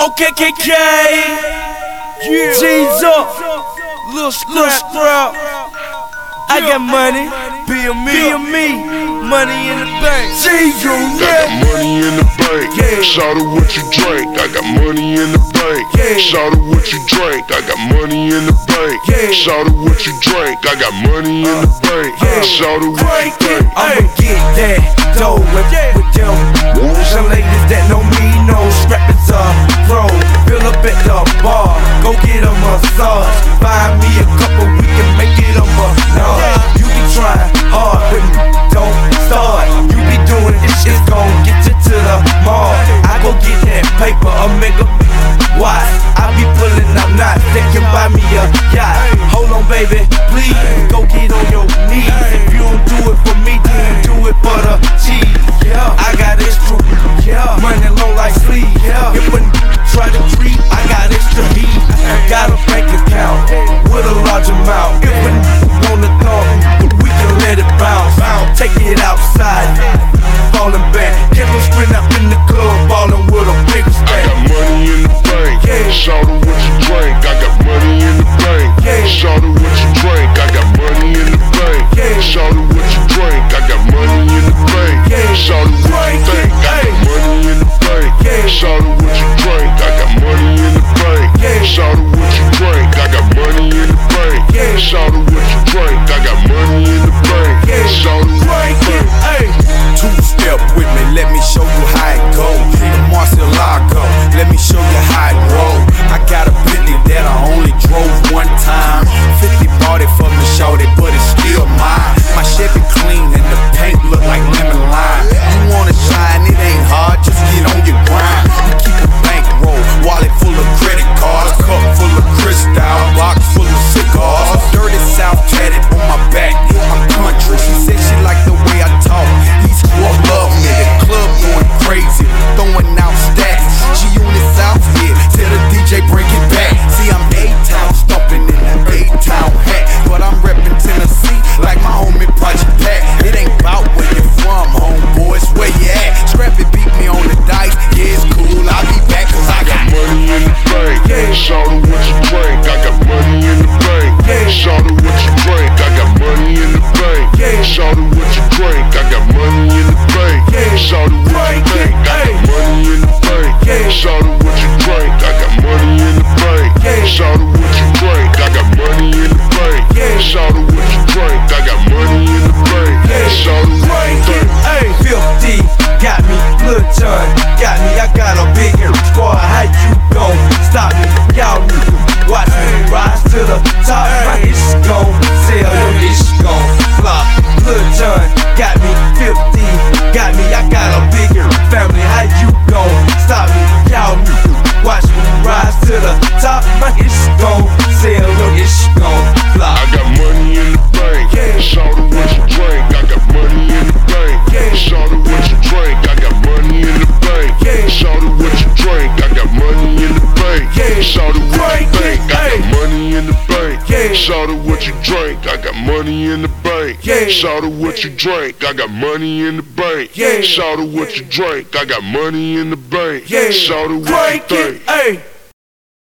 OKKK, yeah. jeans up, little scrap. scrap. I got money, be a me, be a me. money in the bank. See you got money in the bank. Shout out what you drink. I got money in the bank. Shout out what you drink. I got money in the bank. Shout out what you drink. I got money in the bank. Shout out what you drink. Uh. Uh. I'ma get that dough with, them. Ooh, baby, please go get on your knees. done. Got me, I got Shout out what you drink, I got money in the bank. Yeah. Shout out what you drink, I got money in the bank. Yeah. Shout out what you drink, I got money in the bank. Yeah. Shout out what Break you drink? It.